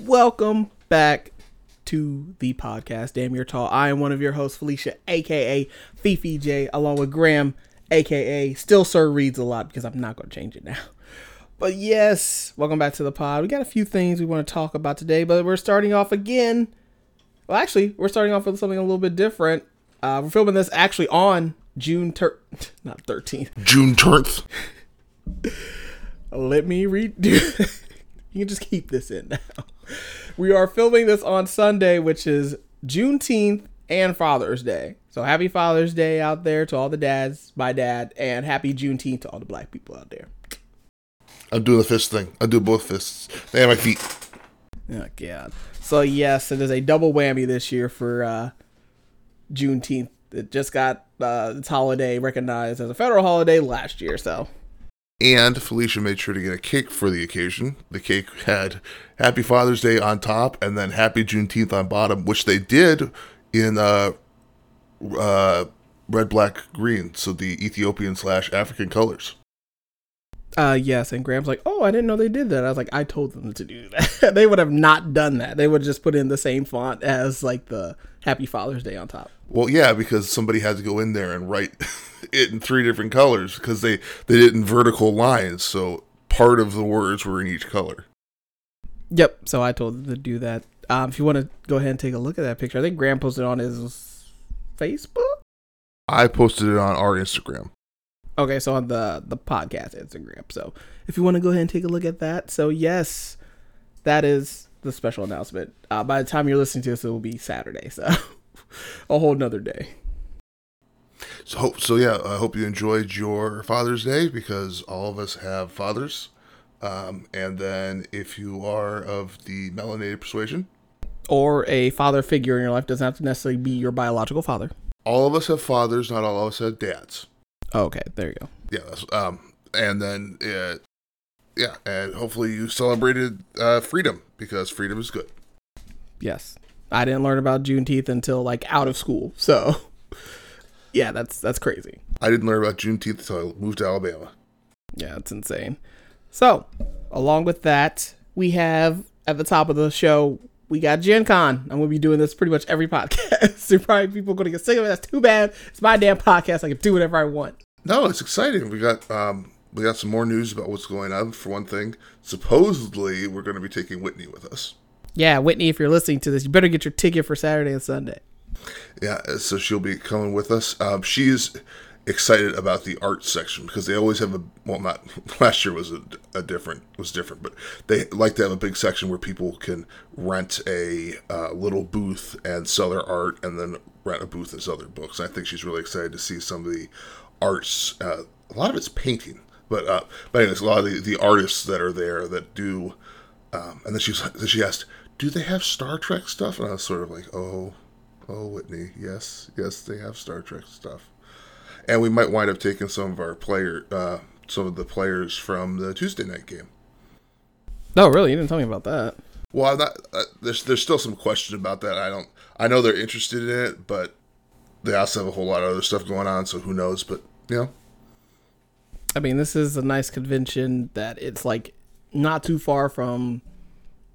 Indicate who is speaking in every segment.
Speaker 1: Welcome back to the podcast. Damn, you're tall. I am one of your hosts, Felicia, aka Fifi J, along with Graham, aka Still Sir Reads a lot because I'm not going to change it now. But yes, welcome back to the pod. We got a few things we want to talk about today, but we're starting off again. Well, actually, we're starting off with something a little bit different. Uh, we're filming this actually on June ter- not 13th.
Speaker 2: June 10th.
Speaker 1: Let me read. You can just keep this in now. We are filming this on Sunday, which is Juneteenth and Father's Day. So happy Father's Day out there to all the dads, my dad, and happy Juneteenth to all the black people out there.
Speaker 2: I'm doing the fist thing. I do both fists. They have my feet.
Speaker 1: Oh god. So yes, it is a double whammy this year for uh, Juneteenth. It just got uh, its holiday recognized as a federal holiday last year. So
Speaker 2: And Felicia made sure to get a cake for the occasion. The cake had Happy Father's Day on top and then Happy Juneteenth on bottom, which they did in uh, uh, red, black, green. So the Ethiopian slash African colors.
Speaker 1: Uh yes, and Graham's like, "Oh, I didn't know they did that." I was like, "I told them to do that." they would have not done that. They would have just put in the same font as like the Happy Father's Day on top.
Speaker 2: Well, yeah, because somebody had to go in there and write it in three different colors because they, they did it in vertical lines. So part of the words were in each color.
Speaker 1: Yep. So I told them to do that. Um, if you want to go ahead and take a look at that picture, I think Graham posted it on his Facebook.
Speaker 2: I posted it on our Instagram.
Speaker 1: Okay, so on the the podcast Instagram. So if you want to go ahead and take a look at that, so yes, that is the special announcement. Uh, by the time you're listening to this, it will be Saturday. So a whole nother day.
Speaker 2: So hope so. Yeah, I hope you enjoyed your Father's Day because all of us have fathers. Um, and then if you are of the melanated persuasion,
Speaker 1: Or a father figure in your life doesn't have to necessarily be your biological father.
Speaker 2: all of us have fathers. Not all of us have dads.
Speaker 1: Oh, okay, there you go.
Speaker 2: Yeah. That's, um, and then uh, yeah, and hopefully you celebrated uh, freedom because freedom is good.
Speaker 1: Yes, I didn't learn about Juneteenth until like out of school. So yeah, that's that's crazy.
Speaker 2: I didn't learn about Juneteenth until I moved to Alabama.
Speaker 1: Yeah, it's insane. So, along with that, we have at the top of the show, we got Gen Con. I'm gonna be doing this pretty much every podcast. so probably people are gonna get sick of it. That's too bad. It's my damn podcast. I can do whatever I want.
Speaker 2: No, it's exciting. We got um, we got some more news about what's going on. For one thing, supposedly we're going to be taking Whitney with us.
Speaker 1: Yeah, Whitney, if you're listening to this, you better get your ticket for Saturday and Sunday.
Speaker 2: Yeah, so she'll be coming with us. Um, she's excited about the art section because they always have a well, not last year was a, a different was different, but they like to have a big section where people can rent a uh, little booth and sell their art, and then rent a booth and sell their books. I think she's really excited to see some of the arts. Uh, a lot of it's painting, but uh, but anyways, a lot of the, the artists that are there that do. Um, and then she was, then she asked, "Do they have Star Trek stuff?" And I was sort of like, "Oh, oh, Whitney, yes, yes, they have Star Trek stuff." And we might wind up taking some of our player, uh, some of the players from the Tuesday night game.
Speaker 1: No, really, you didn't tell me about that.
Speaker 2: Well, not, uh, there's there's still some question about that. I don't. I know they're interested in it, but they also have a whole lot of other stuff going on. So who knows? But you know,
Speaker 1: I mean, this is a nice convention that it's like not too far from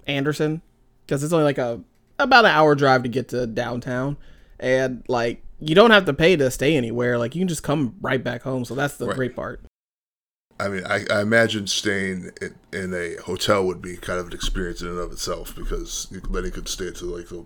Speaker 1: Anderson because it's only like a about an hour drive to get to downtown, and like you don't have to pay to stay anywhere. Like you can just come right back home. So that's the
Speaker 2: Right.
Speaker 1: great part.
Speaker 2: I mean, I, I imagine staying in, in a hotel would be kind of an experience in and of itself because you, then you could stay to like the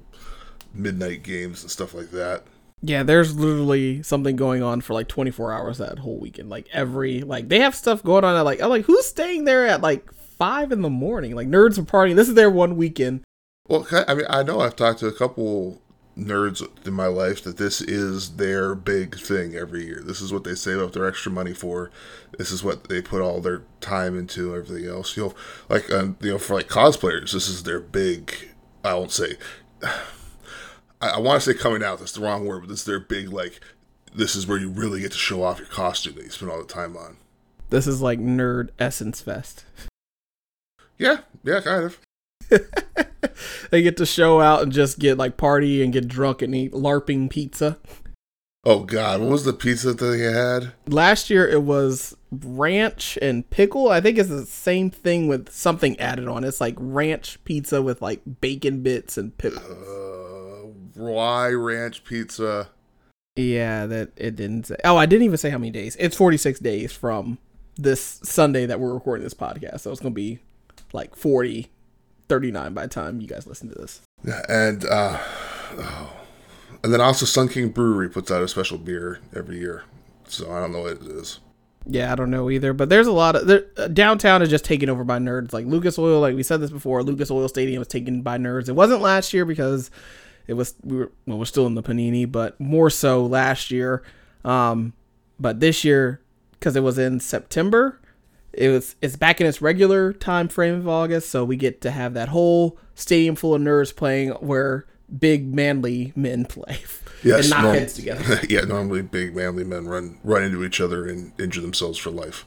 Speaker 2: midnight games and stuff like that.
Speaker 1: Yeah, there's literally something going on for like 24 hours that whole weekend. Like every like they have stuff going on at like I'm like who's staying there at like five in the morning? Like nerds are partying. This is their one weekend.
Speaker 2: Well, I mean, I know I've talked to a couple nerds in my life that this is their big thing every year. This is what they save up their extra money for. This is what they put all their time into. Everything else, you know, like um, you know, for like cosplayers, this is their big. I won't say. I, I want to say coming out. That's the wrong word, but this is their big like. This is where you really get to show off your costume that you spend all the time on.
Speaker 1: This is like nerd essence fest.
Speaker 2: Yeah, yeah, kind of.
Speaker 1: they get to show out and just get like party and get drunk and eat LARPing pizza.
Speaker 2: Oh God, what was the pizza that they had?
Speaker 1: Last year it was ranch and pickle. I think it's the same thing with something added on. It's like ranch pizza with like bacon bits and pickle.
Speaker 2: Uh, rye ranch pizza.
Speaker 1: Yeah, that it didn't say. Oh, I didn't even say how many days. It's 46 days from this Sunday that we're recording this podcast. So it's going to be like 40, 39 by the time you guys listen to this.
Speaker 2: Yeah, and uh, oh. and then also Sun King Brewery puts out a special beer every year. So I don't know what it is.
Speaker 1: Yeah, I don't know either. But there's a lot of there, uh, downtown is just taken over by nerds. Like Lucas Oil, like we said this before, Lucas Oil Stadium was taken by nerds. It wasn't last year because it was we were well, we're still in the Panini, but more so last year. Um, but this year, because it was in September, it was it's back in its regular time frame of August, so we get to have that whole stadium full of nerds playing where big manly men play
Speaker 2: Yes,
Speaker 1: and knock
Speaker 2: norm-
Speaker 1: heads together.
Speaker 2: yeah, normally big manly men run run into each other and injure themselves for life.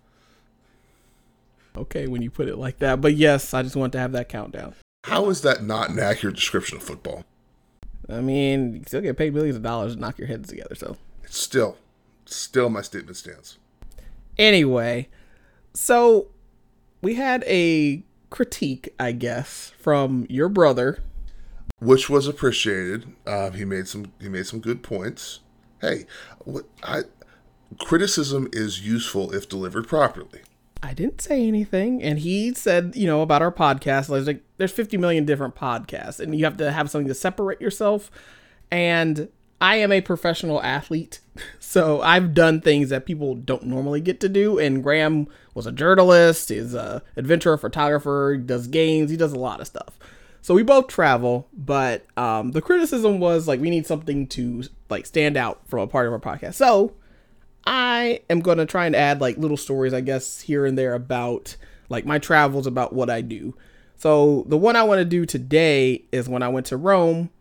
Speaker 1: Okay, when you put it like that, but yes, I just want to have that countdown.
Speaker 2: How is that not an accurate description of football?
Speaker 1: I mean, you still get paid millions of dollars to knock your heads together, so
Speaker 2: It's still, still my statement stands.
Speaker 1: Anyway, so we had a critique, I guess, from your brother.
Speaker 2: which was appreciated. Uh, he made some he made some good points. Hey, what I criticism is useful if delivered properly.
Speaker 1: I didn't say anything, and he said, you know, about our podcast. There's like there's 50 million different podcasts, and you have to have something to separate yourself. And I am a professional athlete, so I've done things that people don't normally get to do. And Graham was a journalist, He's a adventurer, photographer, he does games, he does a lot of stuff. So we both travel, but um, the criticism was like we need something to like stand out from a part of our podcast. So I am going to try and add like little stories, I guess, here and there about like my travels, about what I do. So the one I want to do today is when I went to Rome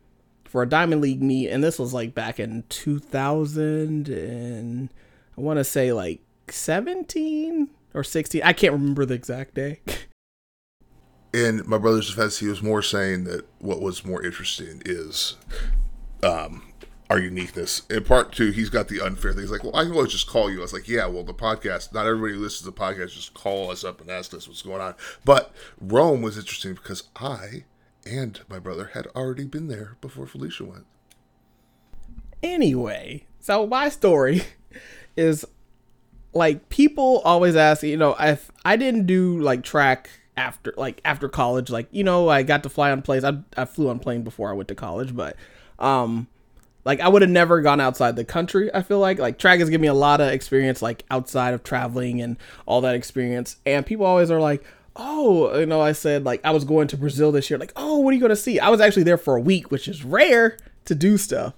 Speaker 1: for a Diamond League meet, and this was like back in 2000 and I want to say like 17 or 16. I can't remember the exact day.
Speaker 2: In my brother's defense, he was more saying that what was more interesting is um, our uniqueness. In part two, he's got the unfair thing. He's like, well, I can always just call you. I was like, yeah, well, the podcast, not everybody who listens to the podcast just call us up and ask us what's going on. But Rome was interesting because I and my brother had already been there before Felicia went.
Speaker 1: anyway, so my story is like people always ask, you know, if I didn't do like track after like after college, like you know, I got to fly on planes. I I flew on plane before I went to college, but um like I would have never gone outside the country. I feel like like track has given me a lot of experience like outside of traveling and all that experience. And people always are like, "Oh, you know, I said like I was going to Brazil this year. Like, "Oh, what are you going to see?" I was actually there for a week, which is rare to do stuff.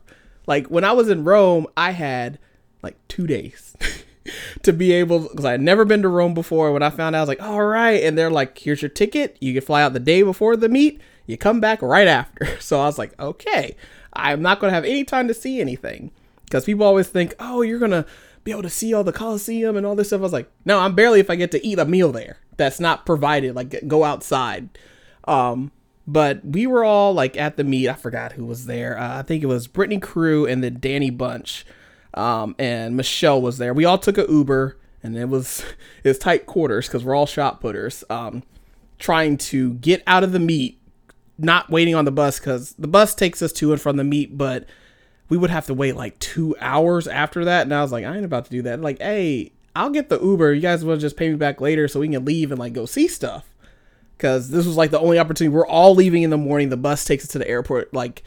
Speaker 1: Like when I was in Rome, I had like 2 days. to be able because I had never been to Rome before. When I found out, I was like, all right. And they're like, here's your ticket. You can fly out the day before the meet. You come back right after. So I was like, okay, I'm not going to have any time to see anything because people always think, oh, you're going to be able to see all the Colosseum and all this stuff. I was like, no, I'm barely if I get to eat a meal there that's not provided, like go outside. Um, but we were all like at the meet. I forgot who was there. Uh, I think it was Brittany Crew and then Dani Bunch um, and Michelle was there. We all took a Uber, and it was it was tight quarters because we're all shot putters. Um, trying to get out of the meet, not waiting on the bus because the bus takes us to and from the meet, but we would have to wait like two hours after that. And I was like, I ain't about to do that. Like, hey, I'll get the Uber. You guys to just pay me back later so we can leave and like go see stuff. Because this was like the only opportunity. We're all leaving in the morning. The bus takes us to the airport like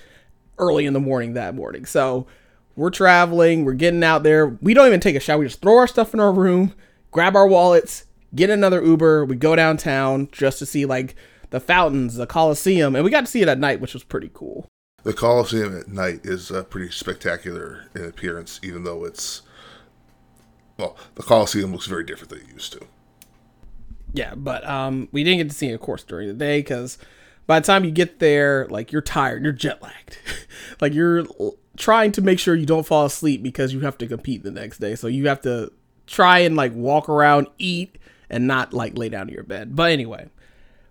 Speaker 1: early in the morning that morning. So we're traveling, we're getting out there. We don't even take a shower. We just throw our stuff in our room, grab our wallets, get another Uber. We go downtown just to see like the fountains, the Coliseum, and we got to see it at night, which was pretty cool.
Speaker 2: The Colosseum at night is uh, pretty spectacular in appearance, even though it's well, the Colosseum looks very different than it used to.
Speaker 1: Yeah, but um, we didn't get to see it, of course, during the day because by the time you get there, like you're tired, you're jet lagged, like you're trying to make sure you don't fall asleep because you have to compete the next day. So you have to try and like walk around, eat, and not like lay down in your bed. But anyway,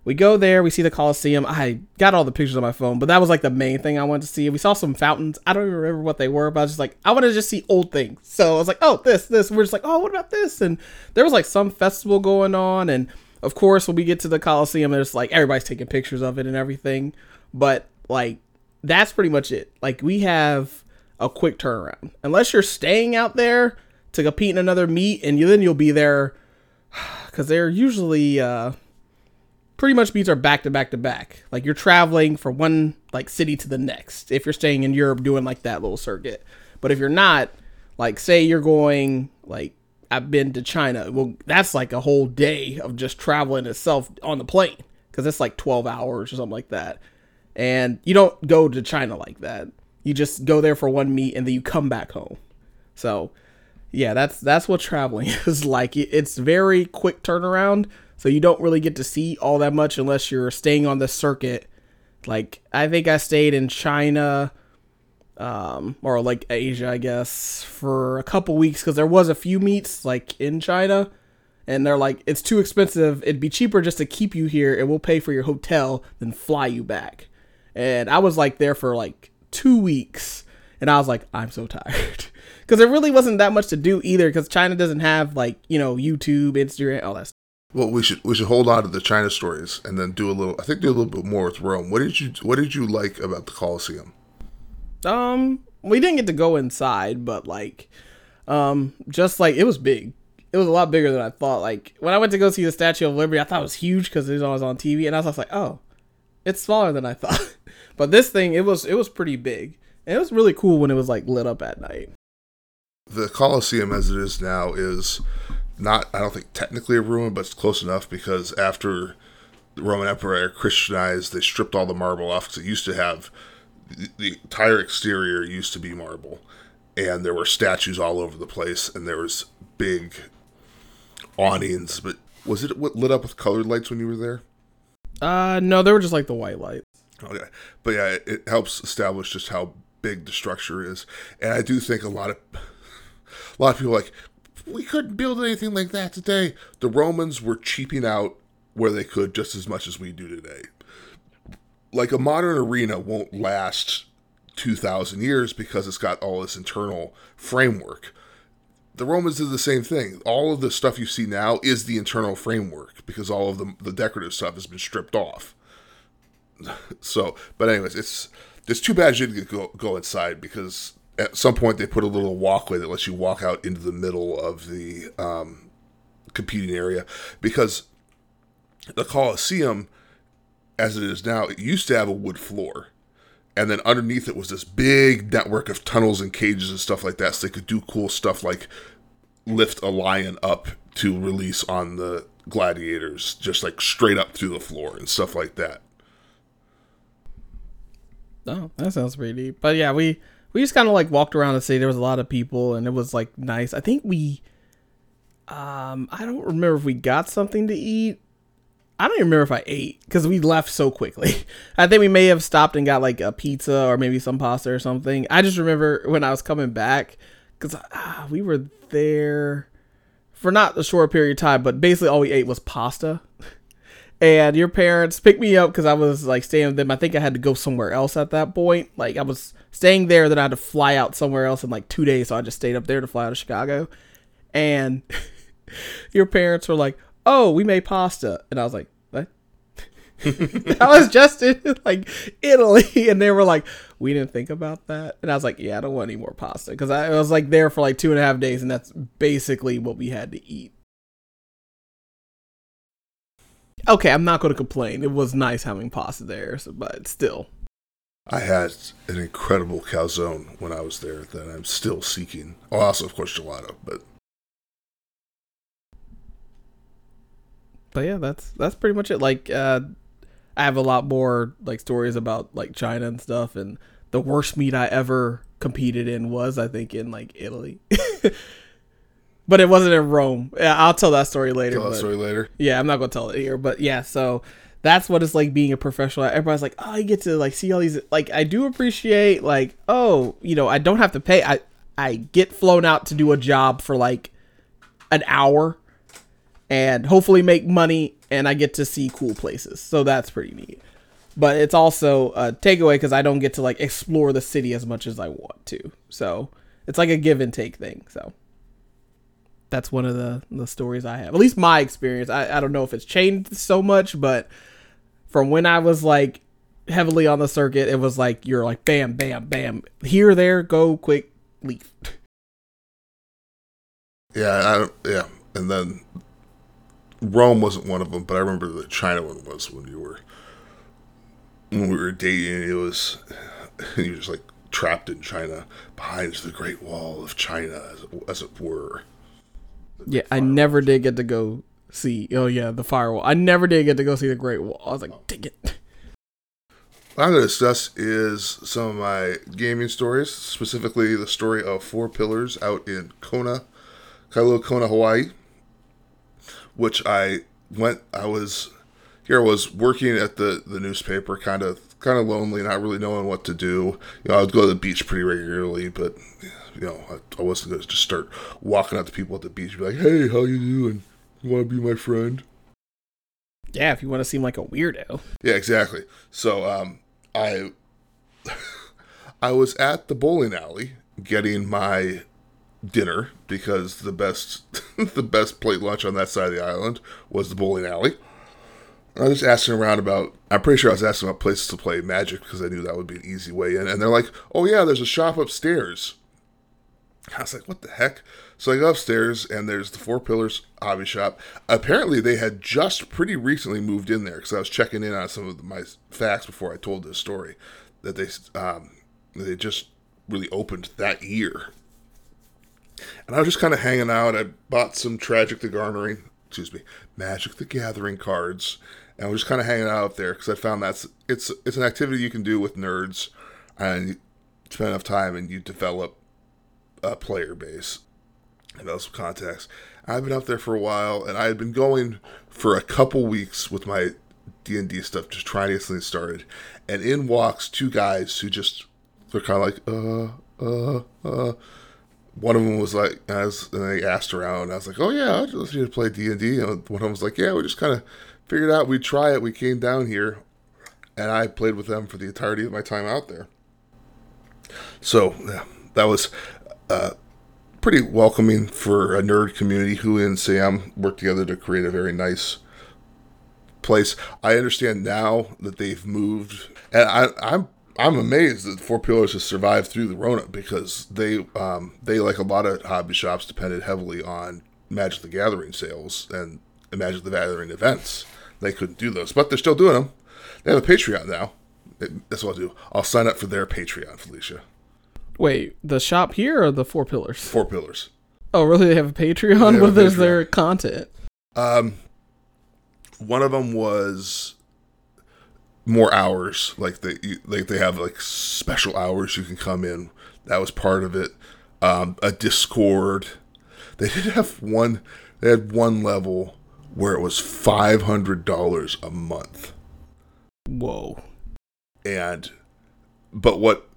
Speaker 1: we go there, we see the Coliseum. I got all the pictures on my phone, but that was like the main thing I wanted to see. We saw some fountains. I don't even remember what they were, but I was just like, I want to just see old things. So I was like, oh, this, this. We're just like, oh, what about this? And there was like some festival going on. And of course, when we get to the Coliseum, there's like everybody's taking pictures of it and everything. But like, that's pretty much it. Like, we have a quick turnaround. Unless you're staying out there to compete in another meet, and you, then you'll be there because they're usually. uh pretty much meets are back to back to back. Like you're traveling from one like city to the next. If you're staying in Europe doing like that little circuit. But if you're not, like say you're going like I've been to China. Well, that's like a whole day of just traveling itself on the plane because it's like 12 hours or something like that. And you don't go to China like that. You just go there for one meet and then you come back home. So, yeah, that's that's what traveling is like. It's very quick turnaround so you don't really get to see all that much unless you're staying on the circuit. Like I think I stayed in China um, or like Asia, I guess, for a couple weeks because there was a few meets like in China, and they're like, it's too expensive. It'd be cheaper just to keep you here, and we'll pay for your hotel than fly you back. And I was like there for like two weeks, and I was like, I'm so tired because there really wasn't that much to do either because China doesn't have like you know YouTube, Instagram, all that. Stuff.
Speaker 2: Well, we should we should hold on to the China stories and then do a little. I think do a little bit more with Rome. What did you What did you like about the Colosseum?
Speaker 1: Um, we didn't get to go inside, but like, um, just like it was big. It was a lot bigger than I thought. Like when I went to go see the Statue of Liberty, I thought it was huge because it was always on TV, and I was just like, oh, it's smaller than I thought. but this thing, it was it was pretty big, and it was really cool when it was like lit up at night.
Speaker 2: The Colosseum, as it is now, is not I don't think technically a ruin, but it's close enough because after the Roman Empire Christianized, they stripped all the marble off because it used to have the, the entire exterior used to be marble, and there were statues all over the place, and there was big awnings. But was it lit up with colored lights when you were there?
Speaker 1: Uh, no, they were just like the white lights.
Speaker 2: Okay, but yeah, it, helps establish just how big the structure is, and I do think a lot of a lot of people like we couldn't build anything like that today. The Romans were cheaping out where they could just as much as we do today. Like a modern arena won't last 2,000 years because it's got all this internal framework. The Romans did the same thing. All of the stuff you see now is the internal framework because all of the, the decorative stuff has been stripped off. So, but anyways, it's it's too bad you didn't go go inside because at some point they put a little walkway that lets you walk out into the middle of the um, competing area because the Coliseum, as it is now, it used to have a wood floor. And then underneath it was this big network of tunnels and cages and stuff like that. So they could do cool stuff like lift a lion up to release on the gladiators, just like straight up through the floor and stuff like that.
Speaker 1: Oh, that sounds pretty deep. But yeah, we we just kind of like walked around the city. There was a lot of people, and it was like nice. I think we, um, I don't remember if we got something to eat. I don't even remember if I ate because we left so quickly. I think we may have stopped and got like a pizza or maybe some pasta or something. I just remember when I was coming back because ah, we were there for not a short period of time, but basically all we ate was pasta. And your parents picked me up because I was like staying with them. I think I had to go somewhere else at that point. Like I was staying there, then I had to fly out somewhere else in like two days. So I just stayed up there to fly out of Chicago. And your parents were like, "Oh, we made pasta," and I was like, "What?" I was just in like Italy, and they were like, "We didn't think about that," and I was like, "Yeah, I don't want any more pasta," because I was like there for like two and a half days, and that's basically what we had to eat okay, I'm not going to complain. It was nice having pasta there, so, but still.
Speaker 2: I had an incredible calzone when I was there that I'm still seeking. Oh, also, of course, gelato, but.
Speaker 1: But yeah, that's that's pretty much it. Like, uh, I have a lot more like stories about like China and stuff, and the worst meat I ever competed in was, I think, in like Italy. but it wasn't in Rome. Yeah, I'll tell that story later.
Speaker 2: Tell that story later.
Speaker 1: Yeah, I'm not gonna tell it here, but yeah. So that's what it's like being a professional. Everybody's like, oh, you get to like see all these. Like, I do appreciate like, oh, you know, I don't have to pay. I I get flown out to do a job for like an hour, and hopefully make money and I get to see cool places. So that's pretty neat. But it's also a takeaway because I don't get to like explore the city as much as I want to. So it's like a give and take thing. So that's one of the, the stories I have. At least my experience. I, I don't know if it's changed so much, but from when I was like heavily on the circuit, it was like you're like bam, bam, bam. Here, there, go, quick, leave.
Speaker 2: Yeah, I, yeah, and then Rome wasn't one of them, but I remember the China one was when you were when we were dating. It was you were just like trapped in China behind the Great Wall of China, as, as it were.
Speaker 1: Yeah, I never did get to go see. Oh yeah, the firewall. I never did get to go see the Great Wall. I was like, dang it.
Speaker 2: What I'm going to discuss is some of my gaming stories, specifically the story of Four Pillars out in Kona, Kailua, Kona, Hawaii, which I went. I was here. I was working at the the newspaper, kind of kind of lonely, not really knowing what to do. You know, I would go to the beach pretty regularly, but you know, I, I wasn't going to just start walking up to people at the beach, and be like, "Hey, how you doing? You want to be my friend?"
Speaker 1: Yeah, if you want to seem like a weirdo.
Speaker 2: Yeah, exactly. So, um, I I was at the bowling alley getting my dinner because the best the best plate lunch on that side of the island was the bowling alley. I was just asking around about. I'm pretty sure I was asking about places to play Magic because I knew that would be an easy way in. And they're like, "Oh yeah, there's a shop upstairs." I was like, "What the heck?" So I go upstairs and there's the Four Pillars Hobby Shop. Apparently, they had just pretty recently moved in there because I was checking in on some of my facts before I told this story. That they um, they just really opened that year, and I was just kind of hanging out. I bought some Tragic the Garnering, excuse me, Magic the Gathering cards, and I was just kind of hanging out up there because I found that's it's it's an activity you can do with nerds, and you spend enough time and you develop a player base, develop some contacts. I've been up there for a while, and I had been going for a couple weeks with my D and D stuff, just trying to get something started. And in walks two guys who just they're kind of like uh uh uh one of them was like, as and they asked around, I was like, "Oh yeah, I just need to play D and D." And one of them was like, "Yeah, we just kind of figured out we'd try it. We came down here, and I played with them for the entirety of my time out there." So yeah, that was pretty welcoming for a nerd community. Who and Sam worked together to create a very nice place. I understand now that they've moved, and I, I'm I'm amazed that Four Pillars has survived through the Rona because they um, they like a lot of hobby shops depended heavily on Magic the Gathering sales and Magic the Gathering events. They couldn't do those, but they're still doing them. They have a Patreon now. That's what I'll do. I'll sign up for their Patreon, Felicia.
Speaker 1: Wait, the shop here or the Four Pillars?
Speaker 2: Four Pillars.
Speaker 1: Oh, really? They have a Patreon?
Speaker 2: have
Speaker 1: What
Speaker 2: a
Speaker 1: is
Speaker 2: Patreon.
Speaker 1: their content?
Speaker 2: Um, one of them was more hours, like they like they have like special hours you can come in. That was part of it. Um, a Discord. They did have one. They had one level where it was five hundred dollars a month,
Speaker 1: Whoa.
Speaker 2: and but what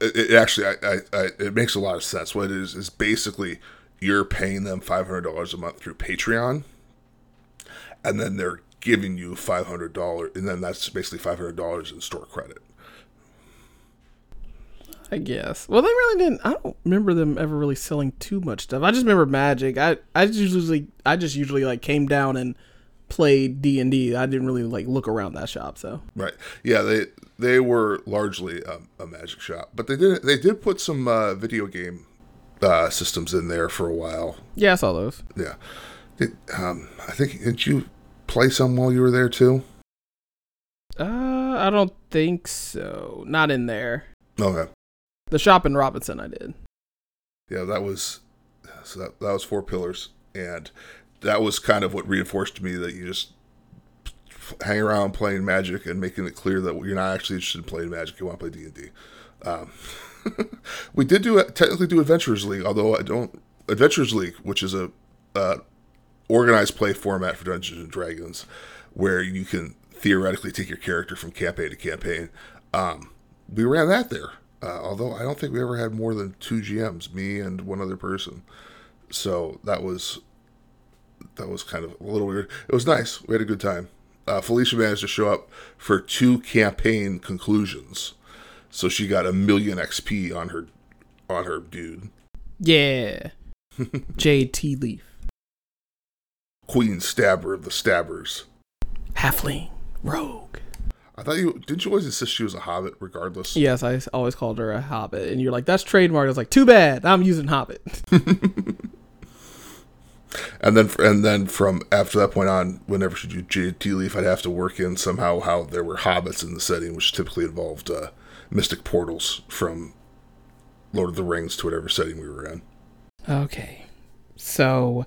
Speaker 2: it, it actually I, I, I it makes a lot of sense. What it is is basically you're paying them five hundred dollars a month through Patreon, and then they're giving you five hundred dollars, and then that's basically five hundred dollars in store credit.
Speaker 1: I guess. Well, they really didn't. I don't remember them ever really selling too much stuff. I just remember Magic. I I just usually I just usually like came down and played D and I didn't really like look around that shop. So
Speaker 2: Right? Yeah, they they were largely a, a magic shop, but they did they did put some uh, video game uh, systems in there for a while.
Speaker 1: yeah, I saw those.
Speaker 2: Yeah, it, um, I think did you play some while you were there too?
Speaker 1: Uh, I don't think so. Not in there.
Speaker 2: Okay.
Speaker 1: The shop in Robinson, I did.
Speaker 2: Yeah, that was so that, that was four pillars, and that was kind of what reinforced to me that you just hang around playing Magic and making it clear that you're not actually interested in playing Magic. You want to play D and D. Um, we did do technically do Adventurers League, although I don't Adventurers League, which is a uh, organized play format for Dungeons and Dragons, where you can theoretically take your character from campaign to campaign. Um, we ran that there, uh, although I don't think we ever had more than two GMs, me and one other person. So that was that was kind of a little weird. It was nice. We had a good time. Uh, Felicia managed to show up for two campaign conclusions, so she got a million XP on her on her dude.
Speaker 1: Yeah. JT Leaf.
Speaker 2: Queen Stabber of the Stabbers.
Speaker 1: Halfling. Rogue.
Speaker 2: I thought you didn't you always insist she was a hobbit regardless?
Speaker 1: Yes, I always called her a hobbit. And you're like, that's trademark. I was like, too bad. I'm using hobbit.
Speaker 2: And then and then from after that point on, whenever she do Jade Tea Leaf, I'd have to work in somehow how there were hobbits in the setting, which typically involved uh, mystic portals from Lord of the Rings to whatever setting we were in.
Speaker 1: okay. So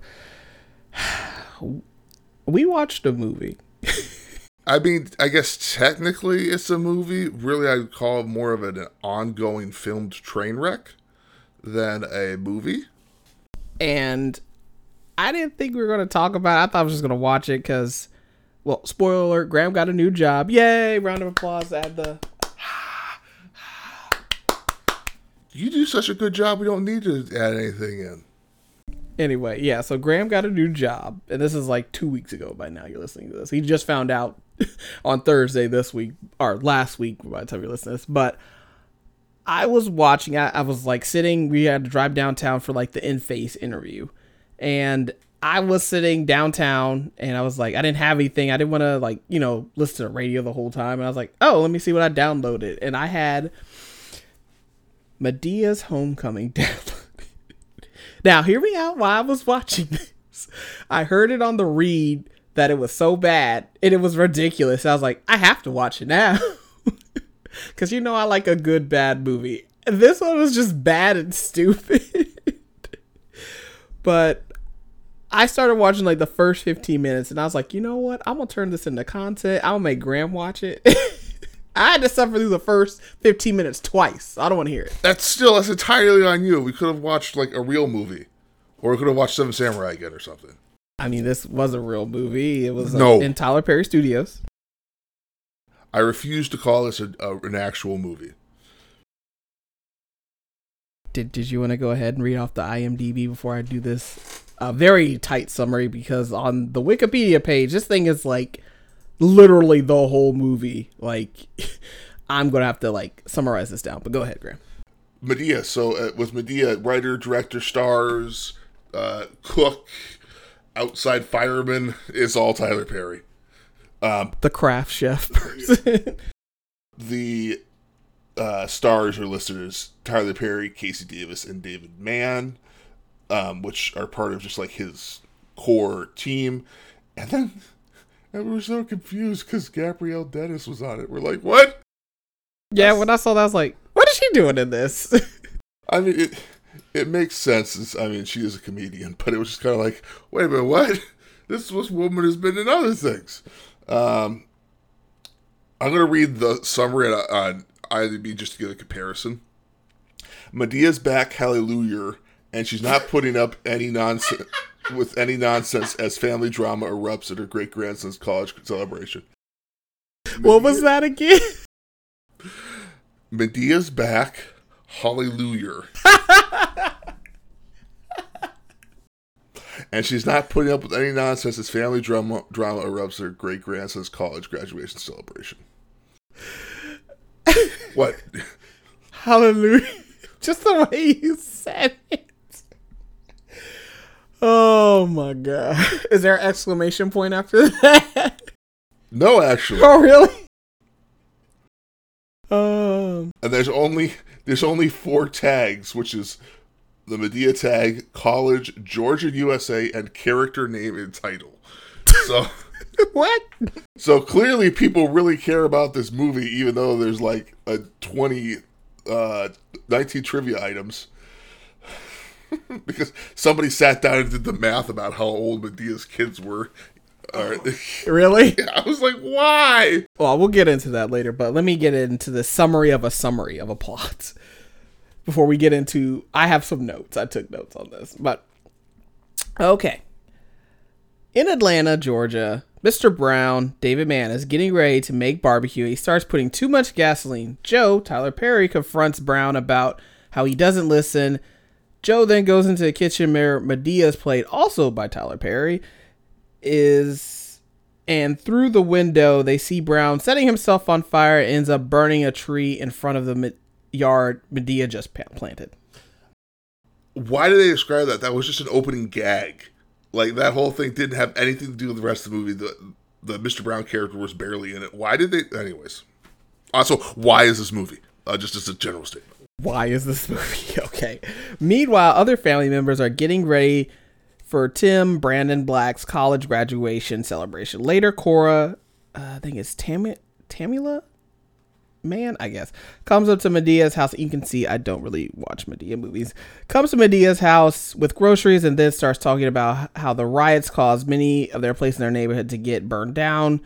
Speaker 1: we watched a movie.
Speaker 2: I mean, I guess technically it's a movie. Really, I'd call it more of an ongoing filmed train wreck than a movie.
Speaker 1: and I didn't think we were going to talk about it. I thought I was just going to watch it because, well, spoiler alert, Graham got a new job. Yay! Round of applause. Add the.
Speaker 2: You do such a good job, we don't need to add anything in.
Speaker 1: Anyway, yeah, so Graham got a new job, and this is like two weeks ago by now you're listening to this. He just found out on Thursday this week, or last week by the time you're listening to this. But I was watching, I, I was like sitting, we had to drive downtown for like the in face interview. And I was sitting downtown and I was like, I didn't have anything. I didn't want to like, you know, listen to the radio the whole time. And I was like, oh, let me see what I downloaded. And I had Madea's Homecoming downloaded. Now, hear me out while I was watching this. I heard it on the read that it was so bad and it was ridiculous. I was like, I have to watch it now. Because you know, I like a good bad movie. This one was just bad and stupid. but I started watching like the first 15 minutes and I was like, you know what? I'm going to turn this into content. I'll make Graham watch it. I had to suffer through the first 15 minutes twice. I don't want to hear it.
Speaker 2: That's still that's entirely on you. We could have watched like a real movie, or we could have watched Seven Samurai again or something.
Speaker 1: I mean, this was a real movie. It was uh,
Speaker 2: No.
Speaker 1: in Tyler Perry Studios.
Speaker 2: I refuse to call this a, a, an actual movie.
Speaker 1: Did Did you want to go ahead and read off the IMDb before I do this? A very tight summary because on the Wikipedia page, this thing is like literally the whole movie. Like, I'm gonna have to like summarize this down. But go ahead, Graham.
Speaker 2: Madea. So it was Madea writer, director, stars, uh, cook, outside fireman? It's all Tyler Perry.
Speaker 1: Um, the craft chef person.
Speaker 2: The uh, stars are listed as Tyler Perry, Cassi Davis, and David Mann, um, which are part of just like his core team. And then and we were so confused because Gabrielle Dennis was on it. We're like, what?
Speaker 1: yeah, when I saw that, I was like, "What is she doing in this?"
Speaker 2: I mean, it it makes sense. It's, I mean, she is a comedian, but it was just kind of like, wait a minute, what? This this woman has been in other things. Um, I'm gonna read the summary on, on IMDb just to get a comparison. Madea's back, hallelujah, and she's not putting up any nonsense with any nonsense as family drama erupts at her great grandson's college celebration.
Speaker 1: what was that again?
Speaker 2: Madea's back, hallelujah. and she's not putting up with any nonsense as family drama drama erupts at her great grandson's college graduation celebration. what?
Speaker 1: Hallelujah. Just the way you said it. Oh my god. Is there an exclamation point after that?
Speaker 2: No, actually.
Speaker 1: oh really? Um
Speaker 2: And there's only there's only four tags, which is the Madea tag, college, Georgia, USA, and character name and title. So.
Speaker 1: what?
Speaker 2: So clearly, people really care about this movie, even though there's like a 20, uh, 19 trivia items. because somebody sat down and did the math about how old Madea's kids were.
Speaker 1: Really?
Speaker 2: I was like, why?
Speaker 1: Well, we'll get into that later, but let me get into the summary of a summary of a plot. Before we get into I have some notes. I took notes on this. But okay. In Atlanta, Georgia, Mr. Brown, David Mann, is getting ready to make barbecue. He starts putting too much gasoline. Joe, Tyler Perry, confronts Brown about how he doesn't listen. Joe then goes into the kitchen where Madea's played also by Tyler Perry. is and through the window they see Brown setting himself on fire ends up burning a tree in front of the yard Madea just planted.
Speaker 2: Why did they describe that? That was just an opening gag. Like that whole thing didn't have anything to do with the rest of the movie. The the Mr. Brown character was barely in it. Why did they? Anyways. Also, why is this movie? Uh, just as a general statement.
Speaker 1: Why is this movie okay? Meanwhile, other family members are getting ready for Tim Brandon Black's college graduation celebration. Later, Cora, uh, I think it's Tam- Tamela Mann, I guess, comes up to Madea's house. You can see I don't really watch Madea movies. Comes to Madea's house with groceries and then starts talking about how the riots caused many of their places in their neighborhood to get burned down.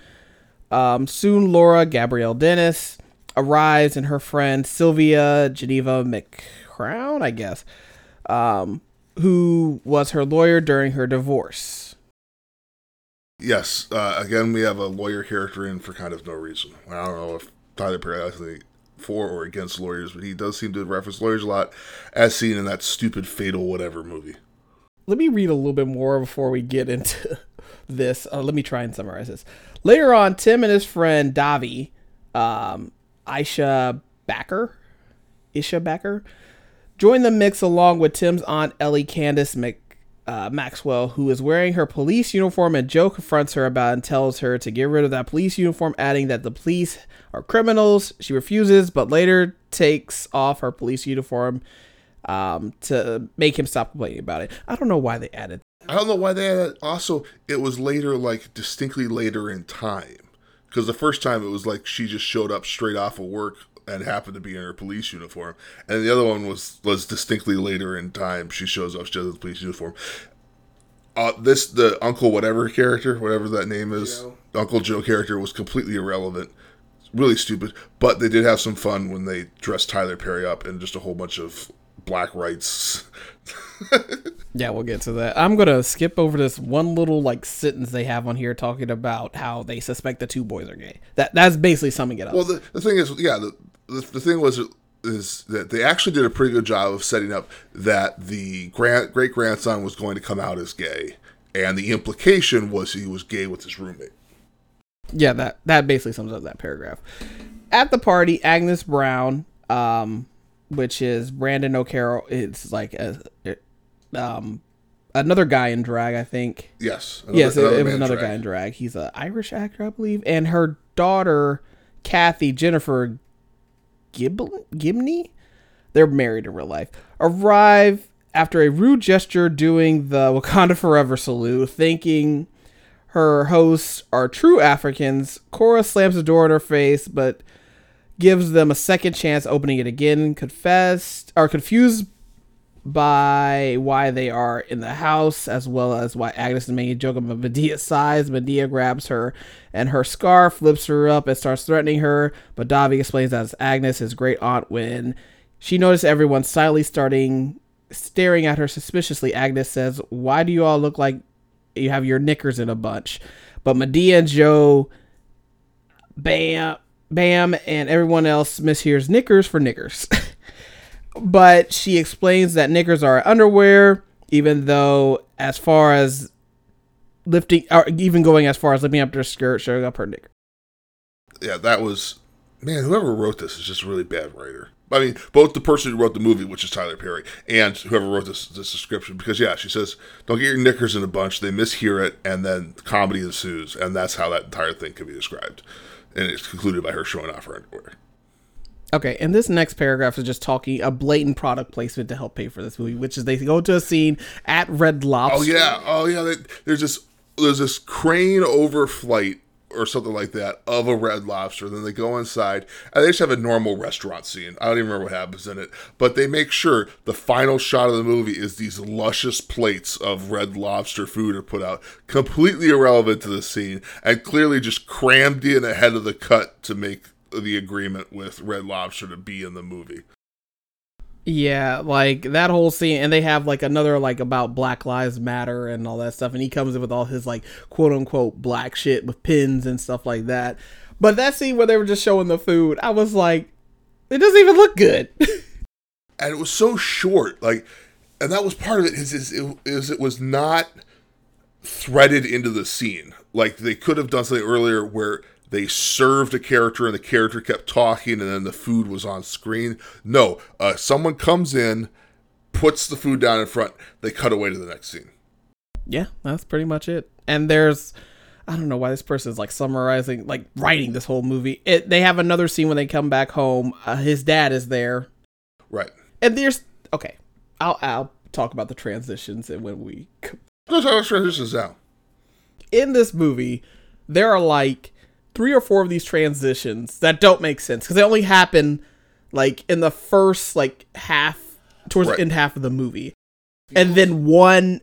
Speaker 1: Um, soon, Laura Gabrielle Dennis arrives and her friend Sylvia Geneva McCrown, I guess, um, who was her lawyer during her divorce.
Speaker 2: Yes. Uh, again, we have a lawyer character in for kind of no reason. I don't know if Tyler Perry actually for or against lawyers, but he does seem to reference lawyers a lot, as seen in that stupid Fatal Whatever movie.
Speaker 1: Let me read a little bit more before we get into this. Uh, let me try and summarize this. Later on, Tim and his friend Davi, um, Aisha Backer, Isha Backer, join the mix along with Tim's aunt Ellie Candace Mc, uh, Maxwell, who is wearing her police uniform, and Joe confronts her about and tells her to get rid of that police uniform, adding that the police are criminals. She refuses, but later takes off her police uniform um, to make him stop complaining about it. I don't know why they added.
Speaker 2: I don't know why they added. Also, it was later, like distinctly later in time. Because the first time it was like she just showed up straight off of work and happened to be in her police uniform, and the other one was was distinctly later in time. She shows up, she has the police uniform. Uh, this the Uncle whatever character, whatever that name is,
Speaker 1: Joe.
Speaker 2: Uncle Joe character was completely irrelevant, really stupid. But they did have some fun when they dressed Tyler Perry up in just a whole bunch of black rights.
Speaker 1: Yeah, we'll get to that. I'm gonna skip over this one little like sentence they have on here talking about how they suspect the two boys are gay. That that's basically summing it up.
Speaker 2: Well, the, the thing is, yeah, the, the the thing was is that they actually did a pretty good job of setting up that the grand great grandson was going to come out as gay, and the implication was he was gay with his roommate.
Speaker 1: yeah, that that basically sums up that paragraph. At the party, Agnes Brown, um, which is Brendan O'Carroll, it's like a, um, another guy in drag, I think.
Speaker 2: Yes,
Speaker 1: yes, it, it was another
Speaker 2: drag.
Speaker 1: guy in drag. He's an Irish actor, I believe, and her daughter, Kathy Jennifer Gib- Gibney, they're married in real life. Arrive after a rude gesture doing the Wakanda Forever salute, thinking her hosts are true Africans. Cora slams the door in her face, but gives them a second chance opening it again. Confessed or confused by why they are in the house, as well as why Agnes is making a joke about Madea's size. Madea grabs her and her scarf, flips her up, and starts threatening her. But Davi explains that it's Agnes, his great aunt, when she noticed everyone silently starting staring at her suspiciously. Agnes says, Why do you all look like you have your knickers in a bunch? But Madea and Joe, Bam, Bam, and everyone else mishears knickers for knickers. but she explains that knickers are underwear, even though as far as lifting, or even going as far as lifting up her skirt, showing up her knicker.
Speaker 2: Yeah, that was man. Whoever wrote this is just a really bad writer. I mean, both the person who wrote the movie, which is Tyler Perry, and whoever wrote this this description, because yeah, she says, "Don't get your knickers in a bunch." They mishear it, and then comedy ensues, and that's how that entire thing can be described. And it's concluded by her showing off her underwear.
Speaker 1: Okay, and this next paragraph is just talking a blatant product placement to help pay for this movie, which is they go to a scene at Red Lobster.
Speaker 2: Oh yeah, oh yeah. They, there's this there's this crane over flight or something like that of a red lobster. Then they go inside and they just have a normal restaurant scene. I don't even remember what happens in it, but they make sure the final shot of the movie is these luscious plates of red lobster food are put out, completely irrelevant to the scene, and clearly just crammed in ahead of the cut to make the agreement with Red Lobster to be in the movie.
Speaker 1: Yeah, like that whole scene, and they have like another like about Black Lives Matter and all that stuff, and he comes in with all his like quote unquote black shit with pins and stuff like that. But that scene where they were just showing the food, I was like, it doesn't even look good.
Speaker 2: and it was so short like and that was part of it is, is, it, is it was not threaded into the scene. Like they could have done something earlier where they served a character and the character kept talking and then the food was on screen. No, uh, someone comes in, puts the food down in front, they cut away to the next scene.
Speaker 1: Yeah, that's pretty much it. And there's I don't know why this person is like summarizing, like writing this whole movie. It, they have another scene when they come back home. Uh, his dad is there,
Speaker 2: Right.
Speaker 1: and there's okay. I'll I'll talk about the transitions and when we
Speaker 2: Let's how it transitions now.
Speaker 1: in this movie, there are like three or four of these transitions that don't make sense because they only happen like in the first like half towards
Speaker 2: Right.
Speaker 1: the end half of the movie, and then one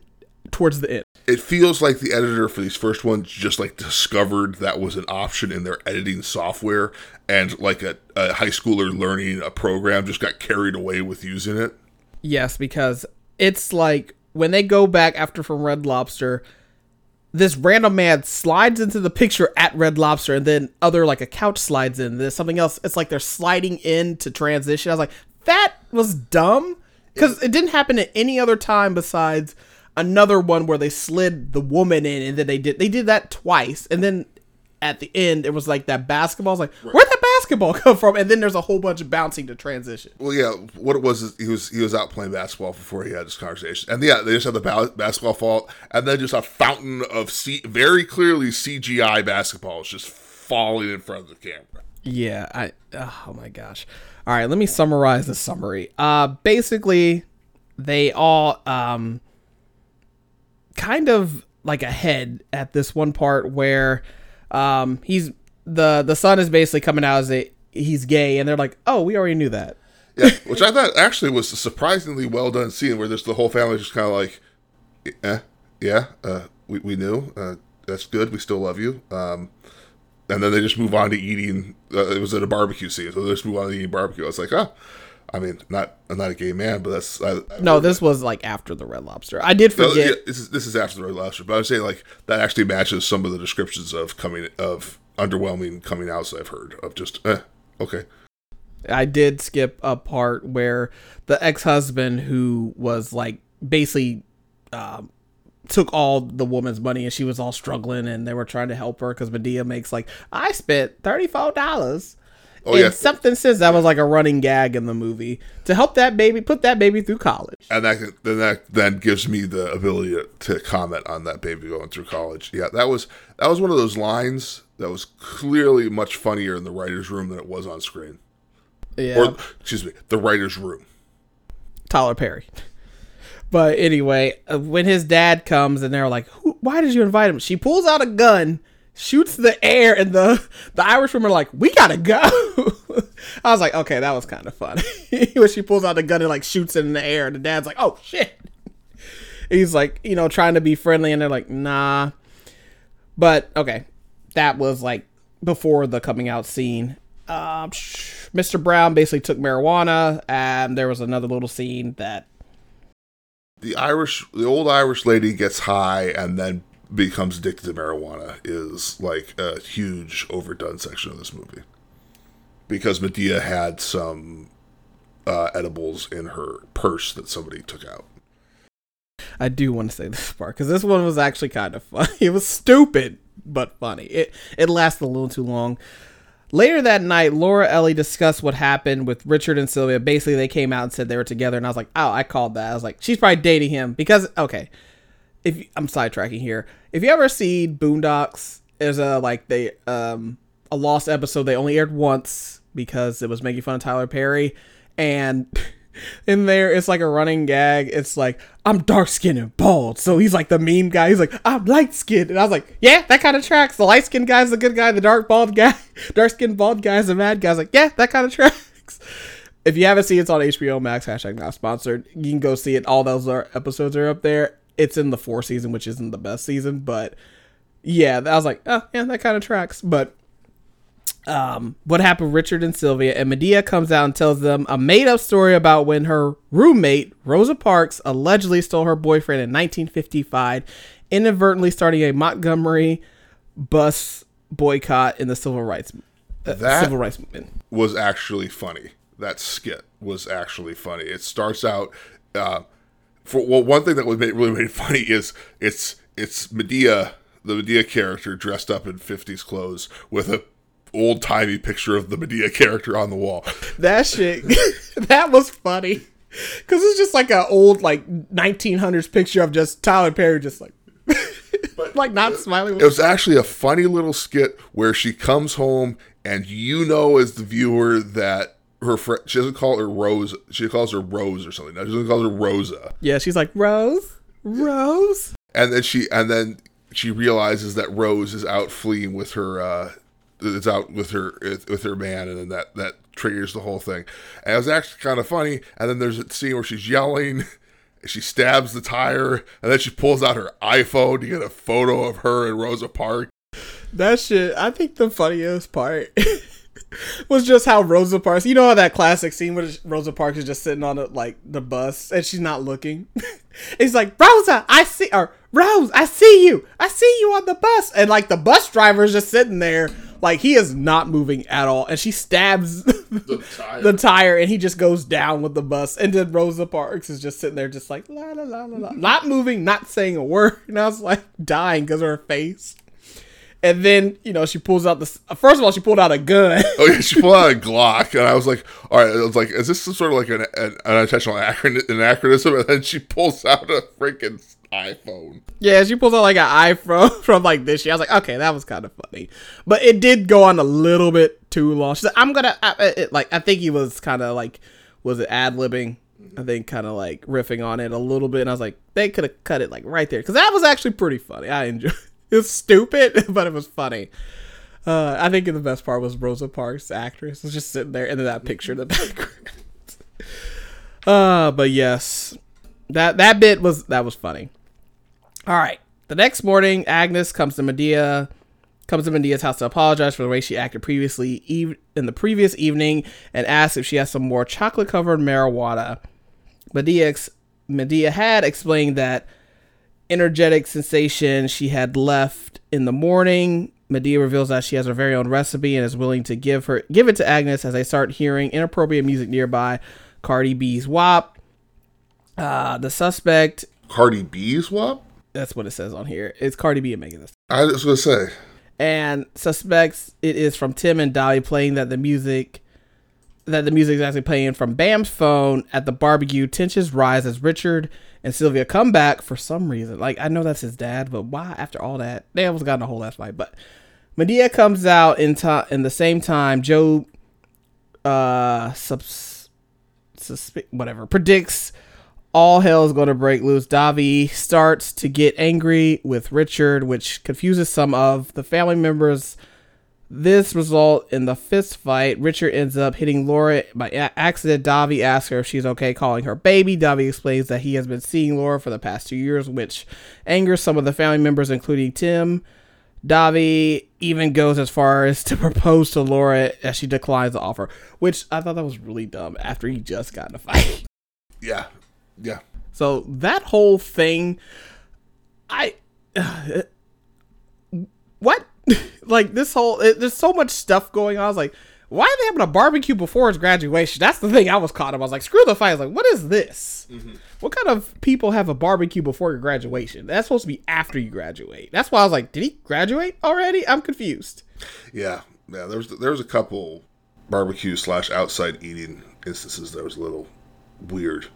Speaker 1: towards the end.
Speaker 2: It feels like the editor for these first ones just like discovered that was an option in their editing software and like a, a high schooler learning a program just got carried away with using it.
Speaker 1: Yes, because it's like when they go back after from Red Lobster, this random man slides into the picture at Red Lobster, and then other like a couch slides in. There's something else. It's like they're sliding in to transition. I was like, that was dumb because it didn't happen at any other time besides another one where they slid the woman in, and then they did they did that twice, and then at the end it was like that basketball. I was like, where'd that basketball come from? And then there's a whole bunch of bouncing to transition.
Speaker 2: Well, yeah, what it was is he was he was out playing basketball before he had this conversation, and yeah, they just had the ba- basketball fall, and then just a fountain of C- very clearly CGI basketballs just falling in front of the camera.
Speaker 1: Yeah, I oh my gosh. All right, let me summarize the summary. Uh basically they all um kind of like ahead at this one part where um he's the the son is basically coming out as a he's gay and they're like, "Oh, we already knew that."
Speaker 2: Yeah, which I thought actually was a surprisingly well done scene where there's the whole family just kind of like, eh, yeah, uh, we, we knew, uh, that's good, we still love you. Um, and then they just move on to eating. Uh, it was at a barbecue scene, so they just move on to eating barbecue. I was like, oh, I mean, not I'm not a gay man, but that's I, I-
Speaker 1: No, this was like after the Red Lobster. I did
Speaker 2: No,
Speaker 1: forget.
Speaker 2: yeah, this is this is after the Red Lobster, but I was saying like that actually matches some of the descriptions of coming of underwhelming coming outs I've heard of just eh, okay.
Speaker 1: I did skip a part where the ex-husband who was like basically um, took all the woman's money and she was all struggling and they were trying to help her because Madea makes like I spent thirty four dollars.
Speaker 2: Oh,
Speaker 1: and
Speaker 2: yeah.
Speaker 1: something says that was like a running gag in the movie to help that baby put that baby through college.
Speaker 2: and that then that then gives me the ability to, to comment on that baby going through college. Yeah, that was that was one of those lines that was clearly much funnier in the writers' room than it was on screen.
Speaker 1: Yeah,
Speaker 2: Or excuse me, the writers' room.
Speaker 1: Tyler Perry. But anyway, uh, when his dad comes and they're like, Who, "Why did you invite him?" She pulls out a gun, shoots the air, and the the Irish women are like, "We gotta go." I was like, "Okay, that was kind of funny." when she pulls out the gun and like shoots it in the air, and the dad's like, "Oh shit!" He's like, you know, trying to be friendly, and they're like, "Nah." But okay, that was like before the coming out scene. Um, Mr. Brown basically took marijuana, and there was another little scene that
Speaker 2: The Irish, the old Irish lady gets high and then becomes addicted to marijuana is like a huge overdone section of this movie because Madea had some uh, edibles in her purse that somebody took out.
Speaker 1: I do want to say this part because this one was actually kind of funny. It was stupid but funny. It it lasted a little too long. Later that night, Laura Ellie discussed what happened with Richard and Sylvia. Basically, they came out and said they were together, and I was like, "Oh, I called that." I was like, "She's probably dating him because okay." If I'm sidetracking here, if you ever see Boondocks, there's a like they um a lost episode they only aired once because it was making fun of Tyler Perry, and in there it's like a running gag. It's like I'm dark skinned and bald, so he's like the meme guy. He's like I'm light skinned, and I was like, yeah, that kind of tracks. The light skinned guy's the good guy, the dark bald guy, dark skinned bald guy's the mad guy. Like, yeah, that kind of tracks. If you haven't seen it, it's on HBO Max. Hashtag not sponsored. You can go see it. All those are, episodes are up there. It's in the fourth season, which isn't the best season, but yeah, I was like, oh yeah, that kind of tracks. But um, what happened with Richard and Sylvia, and Madea comes out and tells them a made up story about when her roommate, Rosa Parks, allegedly stole her boyfriend in 1955, inadvertently starting a Montgomery bus boycott in the civil rights uh,
Speaker 2: That-
Speaker 1: civil rights movement.
Speaker 2: was actually funny. That skit was actually funny. It starts out uh, for well, one thing that was made, really made funny is it's it's Madea, the Madea character dressed up in 50s clothes with a old timey picture of the Madea character on the wall.
Speaker 1: That shit, that was funny. Cause it's just like an old like 1900s picture of just Tyler Perry, just like, like not smiling.
Speaker 2: It was actually a funny little skit where she comes home and you know as the viewer that her friend she doesn't call her Rose, she calls her Rose or something. No, she doesn't call her Rosa.
Speaker 1: Yeah, she's like Rose, Rose.
Speaker 2: And then she and then she realizes that Rose is out fleeing with her uh is out with her with her man and then that that triggers the whole thing. And it was actually kind of funny. And then there's a scene where she's yelling she stabs the tire and then she pulls out her iPhone to get a photo of her and Rosa Parks.
Speaker 1: That shit, I think the funniest part was just how Rosa Parks. You know how that classic scene where Rosa Parks is just sitting on the, like the bus and she's not looking. It's like Rosa, I see, or Rose, I see you, I see you on the bus, and like the bus driver is just sitting there, like he is not moving at all, and she stabs
Speaker 2: The tire.
Speaker 1: the tire, and he just goes down with the bus, and then Rosa Parks is just sitting there, just like la la la la la, not moving, not saying a word, and I was like dying because of her face. And then, you know, she pulls out the. Uh, first of all, she pulled out a gun.
Speaker 2: Oh yeah, she pulled out a Glock, and I was like, "All right." I was like, "Is this some sort of like an, an unintentional acron- anachronism?" And then she pulls out a freaking iPhone.
Speaker 1: yeah, she pulls out like an iPhone from like this year. I was like, okay, that was kind of funny, but it did go on a little bit too long. She's like, I'm gonna I, it, like. I think he was kind of like, was it ad libbing? I think kind of like riffing on it a little bit. And I was like, they could have cut it like right there because that was actually pretty funny. I enjoyed. It's stupid, but it was funny. Uh, I think the best part was Rosa Parks, actress, was just sitting there, and then that picture in the background. uh, but yes, that that bit was that was funny. All right. The next morning, Agnes comes to Madea, comes to Madea's house to apologize for the way she acted previously eve- in the previous evening, and asks if she has some more chocolate covered marijuana. Madea ex- Madea had explained that energetic sensation she had left in the morning. Madea reveals that she has her very own recipe and is willing to give her give it to Agnes as they start hearing inappropriate music nearby. Cardi B's WAP. Uh, the suspect.
Speaker 2: Cardi B's WAP?
Speaker 1: That's what it says on here. It's Cardi B and Megan Thee
Speaker 2: I was gonna say.
Speaker 1: and suspects it is from Tim and Dolly playing that the music that the music is actually playing from Bam's phone at the barbecue. Tensions rise as Richard and Sylvia come back for some reason. Like I know that's his dad, but why after all that? They almost got in a whole ass fight. But Madea comes out in time in the same time. Joe uh subs suspe- whatever predicts all hell is going to break loose. Davi starts to get angry with Richard, which confuses some of the family members. This result in the fist fight. Richard ends up hitting Laura by accident. Davi asks her if she's okay calling her baby. Davi explains that he has been seeing Laura for the past two years, which angers some of the family members, including Tim. Davi even goes as far as to propose to Laura as she declines the offer, which I thought that was really dumb after he just got in a fight.
Speaker 2: Yeah, yeah.
Speaker 1: So that whole thing, I, what? like this whole, it, there's so much stuff going on. I was like, why are they having a barbecue before his graduation? That's the thing I was caught up. I was like, screw the fight. I was like, what is this? Mm-hmm. What kind of people have a barbecue before your graduation? That's supposed to be after you graduate. That's why I was like, did he graduate already? I'm confused.
Speaker 2: Yeah, yeah. There was there was a couple barbecue slash outside eating instances that was a little weird.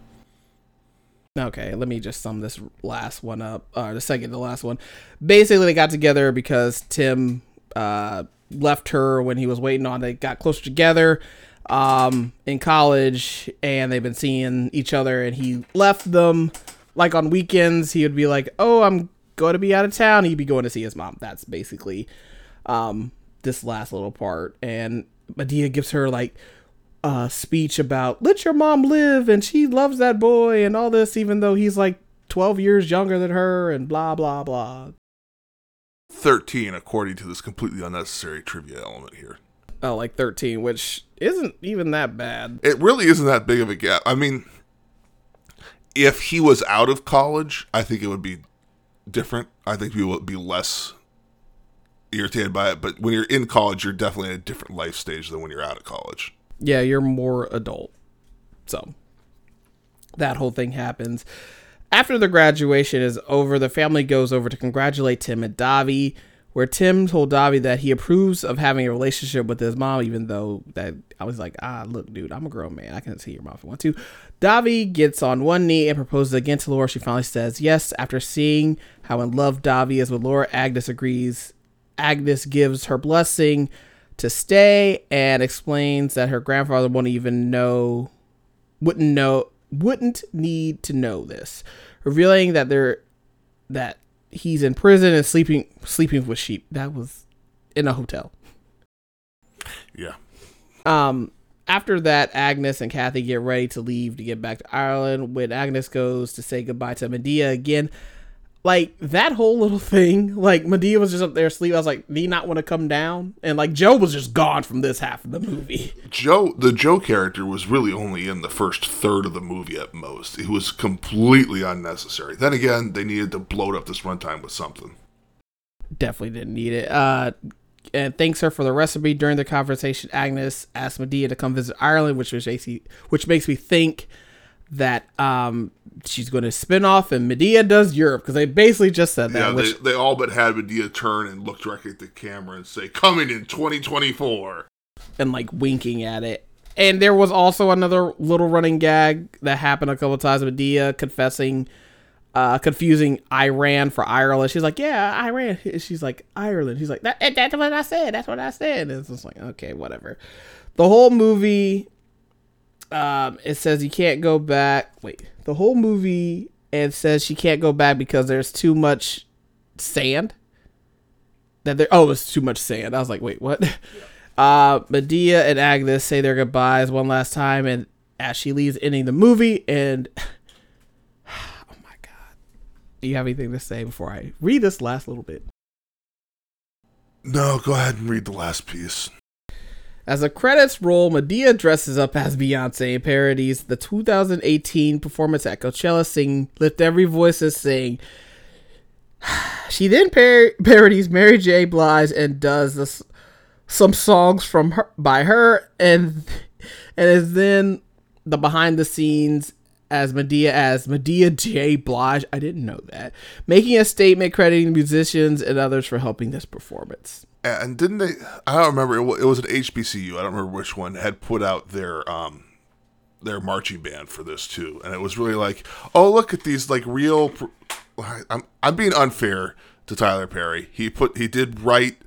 Speaker 1: Okay, let me just sum this last one up, or the second to last one. Basically, they got together because Tim uh, left her when he was waiting on. They got closer together um, in college, and they've been seeing each other. And he left them like on weekends. He would be like, "Oh, I'm going to be out of town." He'd be going to see his mom. That's basically um, this last little part. And Madea gives her like uh speech about let your mom live and she loves that boy and all this even though he's like 12 years younger than her and blah blah blah
Speaker 2: Thirteen, according to this completely unnecessary trivia element here.
Speaker 1: oh like 13 which isn't even that bad
Speaker 2: It really isn't that big of a gap. I mean, if he was out of college, I think it would be different. I think we would be less irritated by it. But when you're in college, you're definitely in a different life stage than when you're out of college.
Speaker 1: Yeah you're more adult so that whole thing happens After the graduation is over, the family goes over to congratulate Tim and Davi, where Tim told Davi that he approves of having a relationship with his mom, even though that I was like, ah, look, dude, I'm a grown man. I can see your mom if you want to. Davi gets on one knee and proposes again to Laura. She finally says yes. After seeing how in love Davi is with Laura, Agnes agrees. Agnes gives her blessing to stay and explains that her grandfather won't even know, wouldn't know, wouldn't need to know this, revealing that they're that he's in prison and sleeping sleeping with sheep. That was in a hotel.
Speaker 2: Yeah.
Speaker 1: Um after that, Agnes and Kathy get ready to leave to get back to Ireland. When Agnes goes to say goodbye to Madea again, like that whole little thing, like Madea was just up there asleep. I was like, "Do you not want to come down?" And like Joe was just gone from this half of the movie.
Speaker 2: Joe, the Joe character was really only in the first third of the movie at most. It was completely unnecessary. Then again, they needed to bloat up this runtime with something.
Speaker 1: Definitely didn't need it. Uh, and thanks her for the recipe. During the conversation, Agnes asked Madea to come visit Ireland, which was AC, which makes me think that um she's going to spin off and Madea does Europe because they basically just said that.
Speaker 2: Yeah,
Speaker 1: which,
Speaker 2: they, they all but had Madea turn and look directly at the camera and say, "Coming in 2024,"
Speaker 1: and like winking at it. And there was also another little running gag that happened a couple of times. Madea confessing, uh, confusing Iran for Ireland. She's like, "Yeah, Iran." She's like, "Ireland." She's like, that, "That's what I said. That's what I said." And it's just like, okay, whatever. The whole movie um, it says you can't go back. Wait, the whole movie it says she can't go back because there's too much sand. That there, oh, it's too much sand. I was like, wait, what? Yeah. Uh, Madea and Agnes say their goodbyes one last time, and as she leaves, ending the movie, and oh my god, do you have anything to say before I read this last little bit?
Speaker 2: No, go ahead and read the last piece.
Speaker 1: As the credits roll, Madea dresses up as Beyonce and parodies the 2018 performance at Coachella, singing "Lift Every Voice" and sing. She then par- parodies Mary J. Blige and does this, some songs from her by her, and and is then the behind the scenes as Madea as Madea J. Blige. I didn't know that. Making a statement crediting musicians and others for helping this performance
Speaker 2: and didn't they? I don't remember. It was an HBCU. I don't remember which one had put out their um their marching band for this too, and it was really like, oh look at these like real. I'm I'm being unfair to Tyler Perry. He put he did write,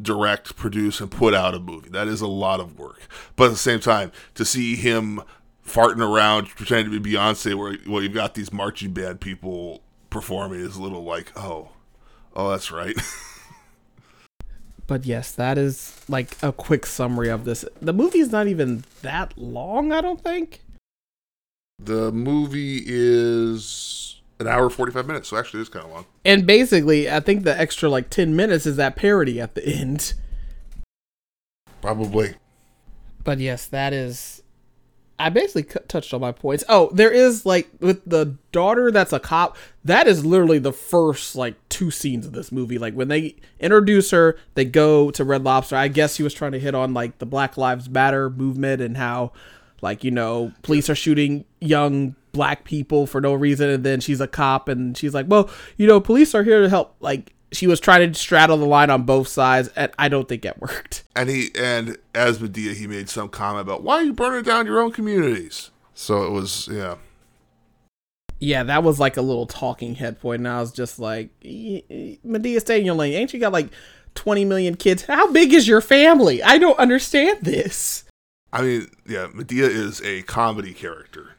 Speaker 2: direct, produce, and put out a movie. That is a lot of work. But at the same time, to see him farting around pretending to be Beyonce, where well you've got these marching band people performing, is a little like, oh, oh that's right.
Speaker 1: but yes, that is like a quick summary of this. The movie is not even that long, I don't think.
Speaker 2: The movie is an hour 45 minutes, so actually it's kind of long.
Speaker 1: And basically, I think the extra like 10 minutes is that parody at the end.
Speaker 2: Probably.
Speaker 1: But yes, that is I basically touched on my points. Oh, there is like with the daughter that's a cop. That is literally the first like two scenes of this movie. Like when they introduce her, they go to Red Lobster. I guess he was trying to hit on like the Black Lives Matter movement and how like you know police are shooting young black people for no reason and then she's a cop and she's like well you know police are here to help like she was trying to straddle the line on both sides, and I don't think it worked.
Speaker 2: And he and as Madea, he made some comment about why are you burning down your own communities. So it was yeah.
Speaker 1: Yeah, that was like a little talking head point, and I was just like, Madea, stay in your lane. Ain't you got like twenty million kids? How big is your family? I don't understand this.
Speaker 2: I mean, yeah, Madea is a comedy character.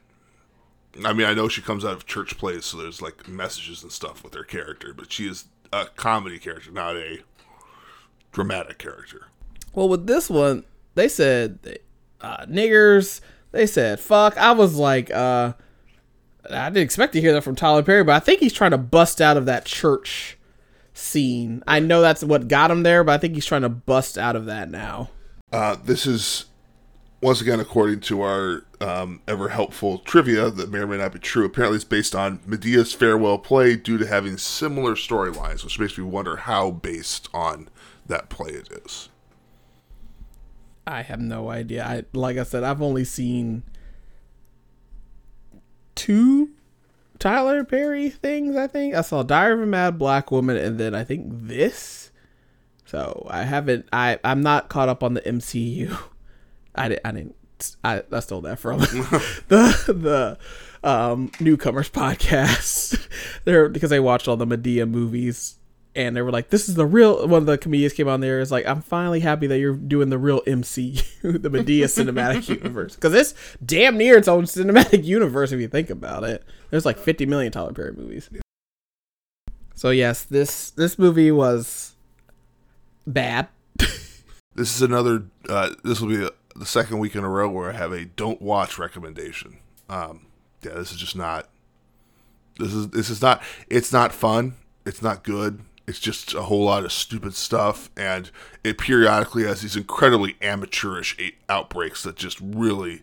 Speaker 2: I mean, I know she comes out of church plays, so there's like messages and stuff with her character, but she is a comedy character, not a dramatic character.
Speaker 1: Well, with this one, they said uh, niggers. They said fuck. I was like, uh, I didn't expect to hear that from Tyler Perry, but I think he's trying to bust out of that church scene. I know that's what got him there, but I think he's trying to bust out of that now.
Speaker 2: Uh, this is once again, according to our um, ever helpful trivia that may or may not be true, apparently it's based on Madea's farewell play due to having similar storylines, which makes me wonder how based on that play it is.
Speaker 1: I have no idea. I like I said, I've only seen two Tyler Perry things. I think I saw Diary of a Mad Black Woman, and then I think this. So I haven't. I I'm not caught up on the MCU. I didn't. I didn't. I, I stole that from the the um, newcomers podcast. There because they watched all the Madea movies and they were like, "This is the real." One of the comedians came on there is like, "I'm finally happy that you're doing the real MCU, the Madea cinematic universe, because it's damn near its own cinematic universe if you think about it. There's like 50 million Tyler Perry movies." So yes, this this movie was bad.
Speaker 2: This is another. Uh, this will be a, the second week in a row where I have a don't watch recommendation. Um, yeah, this is just not. This is this is not. It's not fun. It's not good. It's just a whole lot of stupid stuff, and it periodically has these incredibly amateurish outbreaks that just really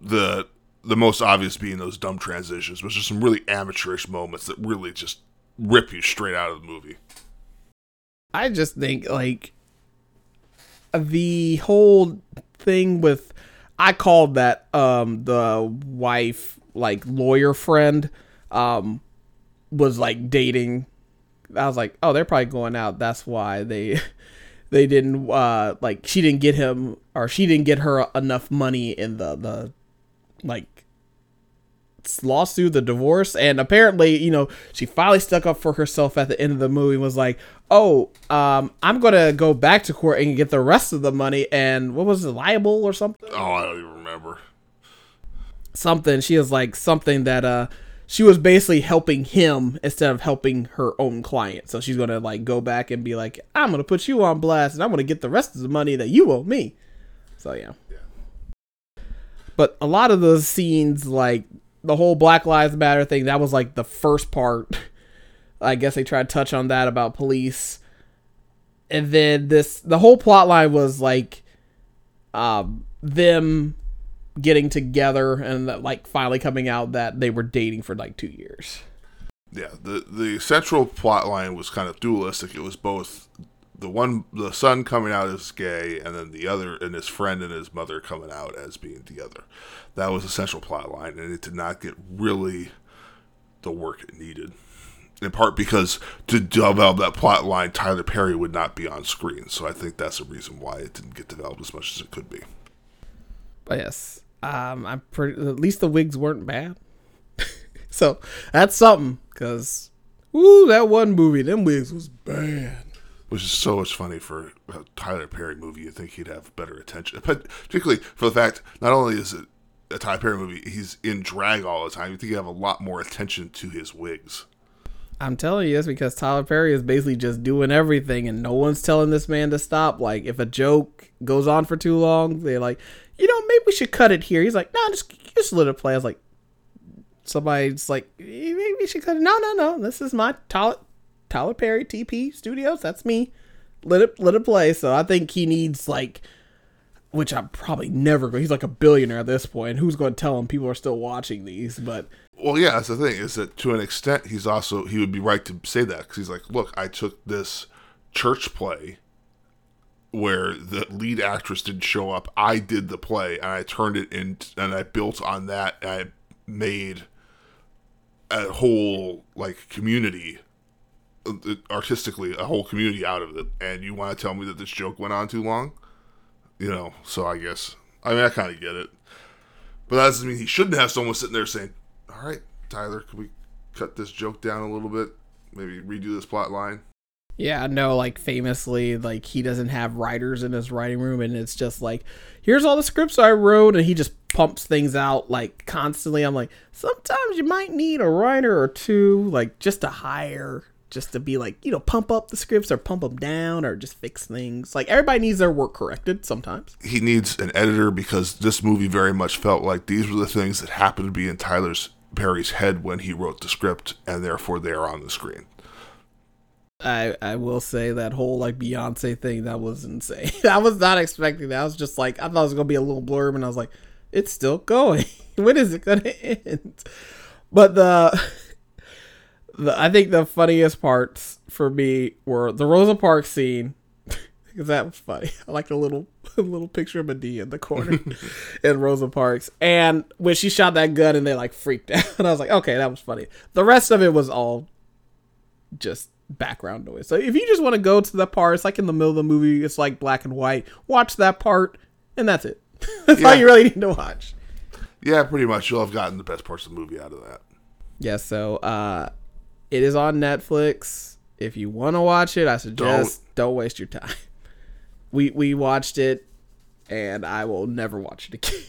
Speaker 2: the the most obvious being those dumb transitions, which are some really amateurish moments that really just rip you straight out of the movie.
Speaker 1: I just think like the whole thing with I called that um the wife like lawyer friend um was like dating I was like, "Oh, they're probably going out. That's why they they didn't uh like she didn't get him or she didn't get her enough money in the the like lawsuit, the divorce, and apparently, you know, she finally stuck up for herself at the end of the movie. And was like, "Oh, um, I'm gonna go back to court and get the rest of the money." And what was it, liable or something?
Speaker 2: Oh, I don't even remember.
Speaker 1: Something. She is like something that uh, she was basically helping him instead of helping her own client. So she's gonna like go back and be like, "I'm gonna put you on blast, and I'm gonna get the rest of the money that you owe me." So yeah. yeah. But a lot of those scenes, like the whole Black Lives Matter thing, that was like the first part. I guess they tried to touch on that about police. And then this the whole plot line was like um them getting together and like finally coming out that they were dating for like 2 years.
Speaker 2: Yeah, the the central plot line was kind of dualistic. It was both the one the son coming out as gay and then the other and his friend and his mother coming out as being together. That was the central plot line and it did not get really the work it needed. In part because to develop that plot line tyler perry would not be on screen so i think that's the reason why it didn't get developed as much as it could be.
Speaker 1: But yes um i'm pretty at least the wigs weren't bad. So that's something because Ooh, that one movie, them wigs was bad
Speaker 2: which is so much funny for a Tyler Perry movie. You think he'd have better attention, but particularly for the fact not only is it a Tyler Perry movie, he's in drag all the time. You think he'd have a lot more attention to his wigs.
Speaker 1: I'm telling you, it's because Tyler Perry is basically just doing everything, and no one's telling this man to stop. Like, if a joke goes on for too long, they're like, you know, maybe we should cut it here. He's like, no, just just let it play. I was like, somebody's like, maybe we should cut it. No, no, no. This is my Tyler Perry TP Studios. That's me. Let it let it play. So I think he needs like, which I'm probably never going. He's like a billionaire at this point. Who's going to tell him people are still watching these? But
Speaker 2: well, yeah, that's the thing. Is that to an extent he's also he would be right to say that because he's like, look, I took this church play where the lead actress didn't show up. I did the play and I turned it in and I built on that. I made a whole like community Uh, artistically a whole community out of it, and you want to tell me that this joke went on too long? You know, so I guess I mean I kind of get it, but that doesn't mean he shouldn't have someone sitting there saying, "All right, Tyler, can we cut this joke down a little bit? Maybe redo this plot line."
Speaker 1: Yeah, no, like famously, like he doesn't have writers in his writing room, and it's just like, here's all the scripts I wrote, and he just pumps things out like constantly. I'm like, sometimes you might need a writer or two, like just to hire just to be like, you know, pump up the scripts or pump them down or just fix things. Like everybody needs their work corrected sometimes.
Speaker 2: He needs an editor because this movie very much felt like these were the things that happened to be in Tyler's Perry's head when he wrote the script and therefore they are on the screen.
Speaker 1: I I will say that whole like Beyonce thing that was insane. I was not expecting that. I was just like I thought it was gonna be a little blurb and I was like, it's still going. when is it gonna end? But the the, I think the funniest parts for me were the Rosa Parks scene because that was funny. I like the little little picture of Madea in the corner in Rosa Parks. And when she shot that gun and they like freaked out, and I was like, okay, that was funny. The rest of it was all just background noise. So if you just want to go to that part, it's like in the middle of the movie, it's like black and white. Watch that part, and that's it. that's all you really need to watch.
Speaker 2: Yeah, pretty much. You'll have gotten the best parts of the movie out of that.
Speaker 1: Yeah, so uh it is on Netflix. If you want to watch it, I suggest don't. waste your time. We we watched it and I will never watch it again.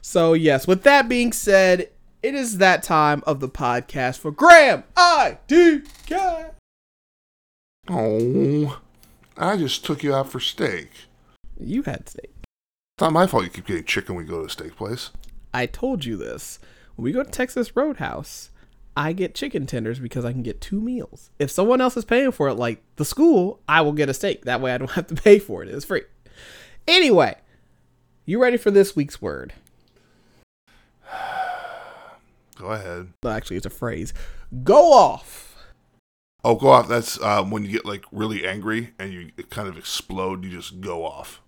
Speaker 1: so, yes, with that being said, it is that time of the podcast for Graham IDK.
Speaker 2: Oh, I just took you out for steak.
Speaker 1: You had steak.
Speaker 2: It's not my fault you keep getting chicken when we go to a steak place.
Speaker 1: I told you this. When we go to Texas Roadhouse, I get chicken tenders because I can get two meals. If someone else is paying for it, like the school, I will get a steak. That way I don't have to pay for it. It's free. Anyway, you ready for this week's word?
Speaker 2: Go ahead.
Speaker 1: Well, actually, it's a phrase. Go off.
Speaker 2: Oh, go off. That's um, when you get like really angry and you kind of explode. You just go off.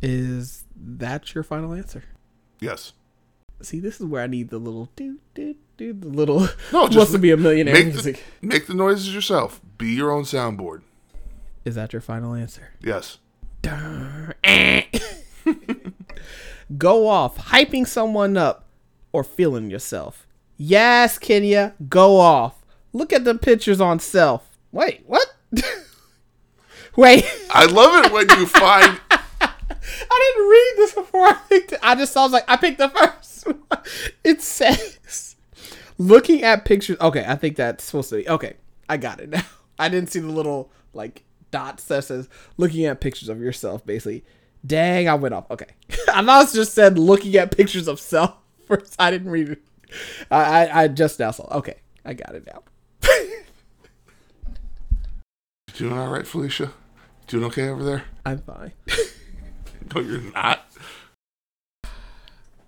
Speaker 1: Is that your final answer?
Speaker 2: Yes.
Speaker 1: See, this is where I need the little do do do the little
Speaker 2: No,
Speaker 1: wants to be a millionaire
Speaker 2: Make the,
Speaker 1: music.
Speaker 2: make the noises yourself. Be your own soundboard.
Speaker 1: Is that your final answer?
Speaker 2: Yes.
Speaker 1: go off, hyping someone up, or feeling yourself. Yes, Kenya, go off. Look at the pictures on self. Wait, what? Wait,
Speaker 2: I love it when you find.
Speaker 1: I didn't read this before I picked it. I just saw, I was like, I picked the first. It says, looking at pictures. Okay, I think that's supposed to be. Okay, I got it now. I didn't see the little, like, dots that says looking at pictures of yourself, basically. Dang, I went off. Okay. I thought it just said looking at pictures of self first. I didn't read it. I, I, I just now saw. Okay, I got it now.
Speaker 2: Doing all right, Felicia? Doing okay over there?
Speaker 1: I'm fine.
Speaker 2: No, you're not.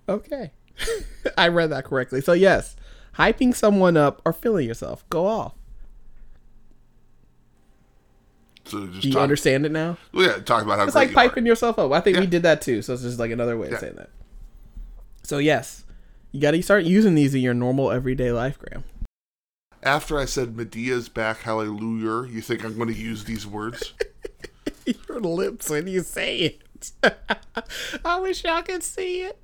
Speaker 1: Okay. I read that correctly. So, yes, hyping someone up or feeling yourself. Go off.
Speaker 2: So just
Speaker 1: Do you
Speaker 2: talk,
Speaker 1: understand it now?
Speaker 2: Well, yeah, talk about how
Speaker 1: It's like
Speaker 2: you
Speaker 1: piping yourself up. I think we did that too. So it's just like another way of
Speaker 2: Yeah.
Speaker 1: saying that. So yes, you got to start using these in your normal everyday life, Graham.
Speaker 2: After I said Madea's back, hallelujah, you think I'm going to use these words?
Speaker 1: your lips when you say it. I wish y'all could see it.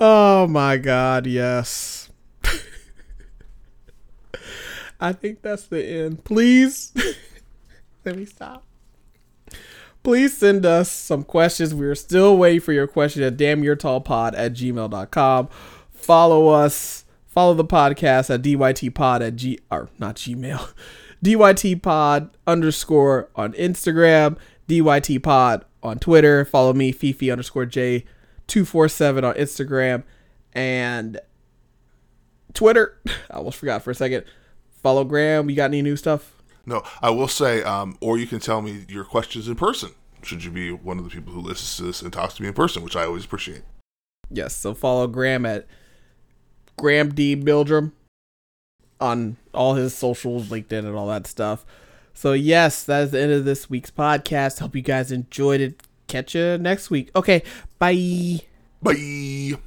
Speaker 1: Oh my God! Yes. I think that's the end. Please, let me stop. Please send us some questions. We're still waiting for your question at damnyourtallpod at gmail.com. Follow us. Follow the podcast at dytpod at g or not gmail. dytpod underscore on Instagram. dytpod on Twitter. Follow me fifi underscore j two four seven on Instagram and Twitter. I almost forgot for a second. Follow Graham. You got any new stuff?
Speaker 2: No, I will say, um, or you can tell me your questions in person. Should you be one of the people who listens to this and talks to me in person, which I always appreciate.
Speaker 1: Yes, so follow Graham at Graham D. Mildrum on all his socials, LinkedIn, and all that stuff. So, yes, that is the end of this week's podcast. Hope you guys enjoyed it. Catch you next week. Okay, bye.
Speaker 2: Bye.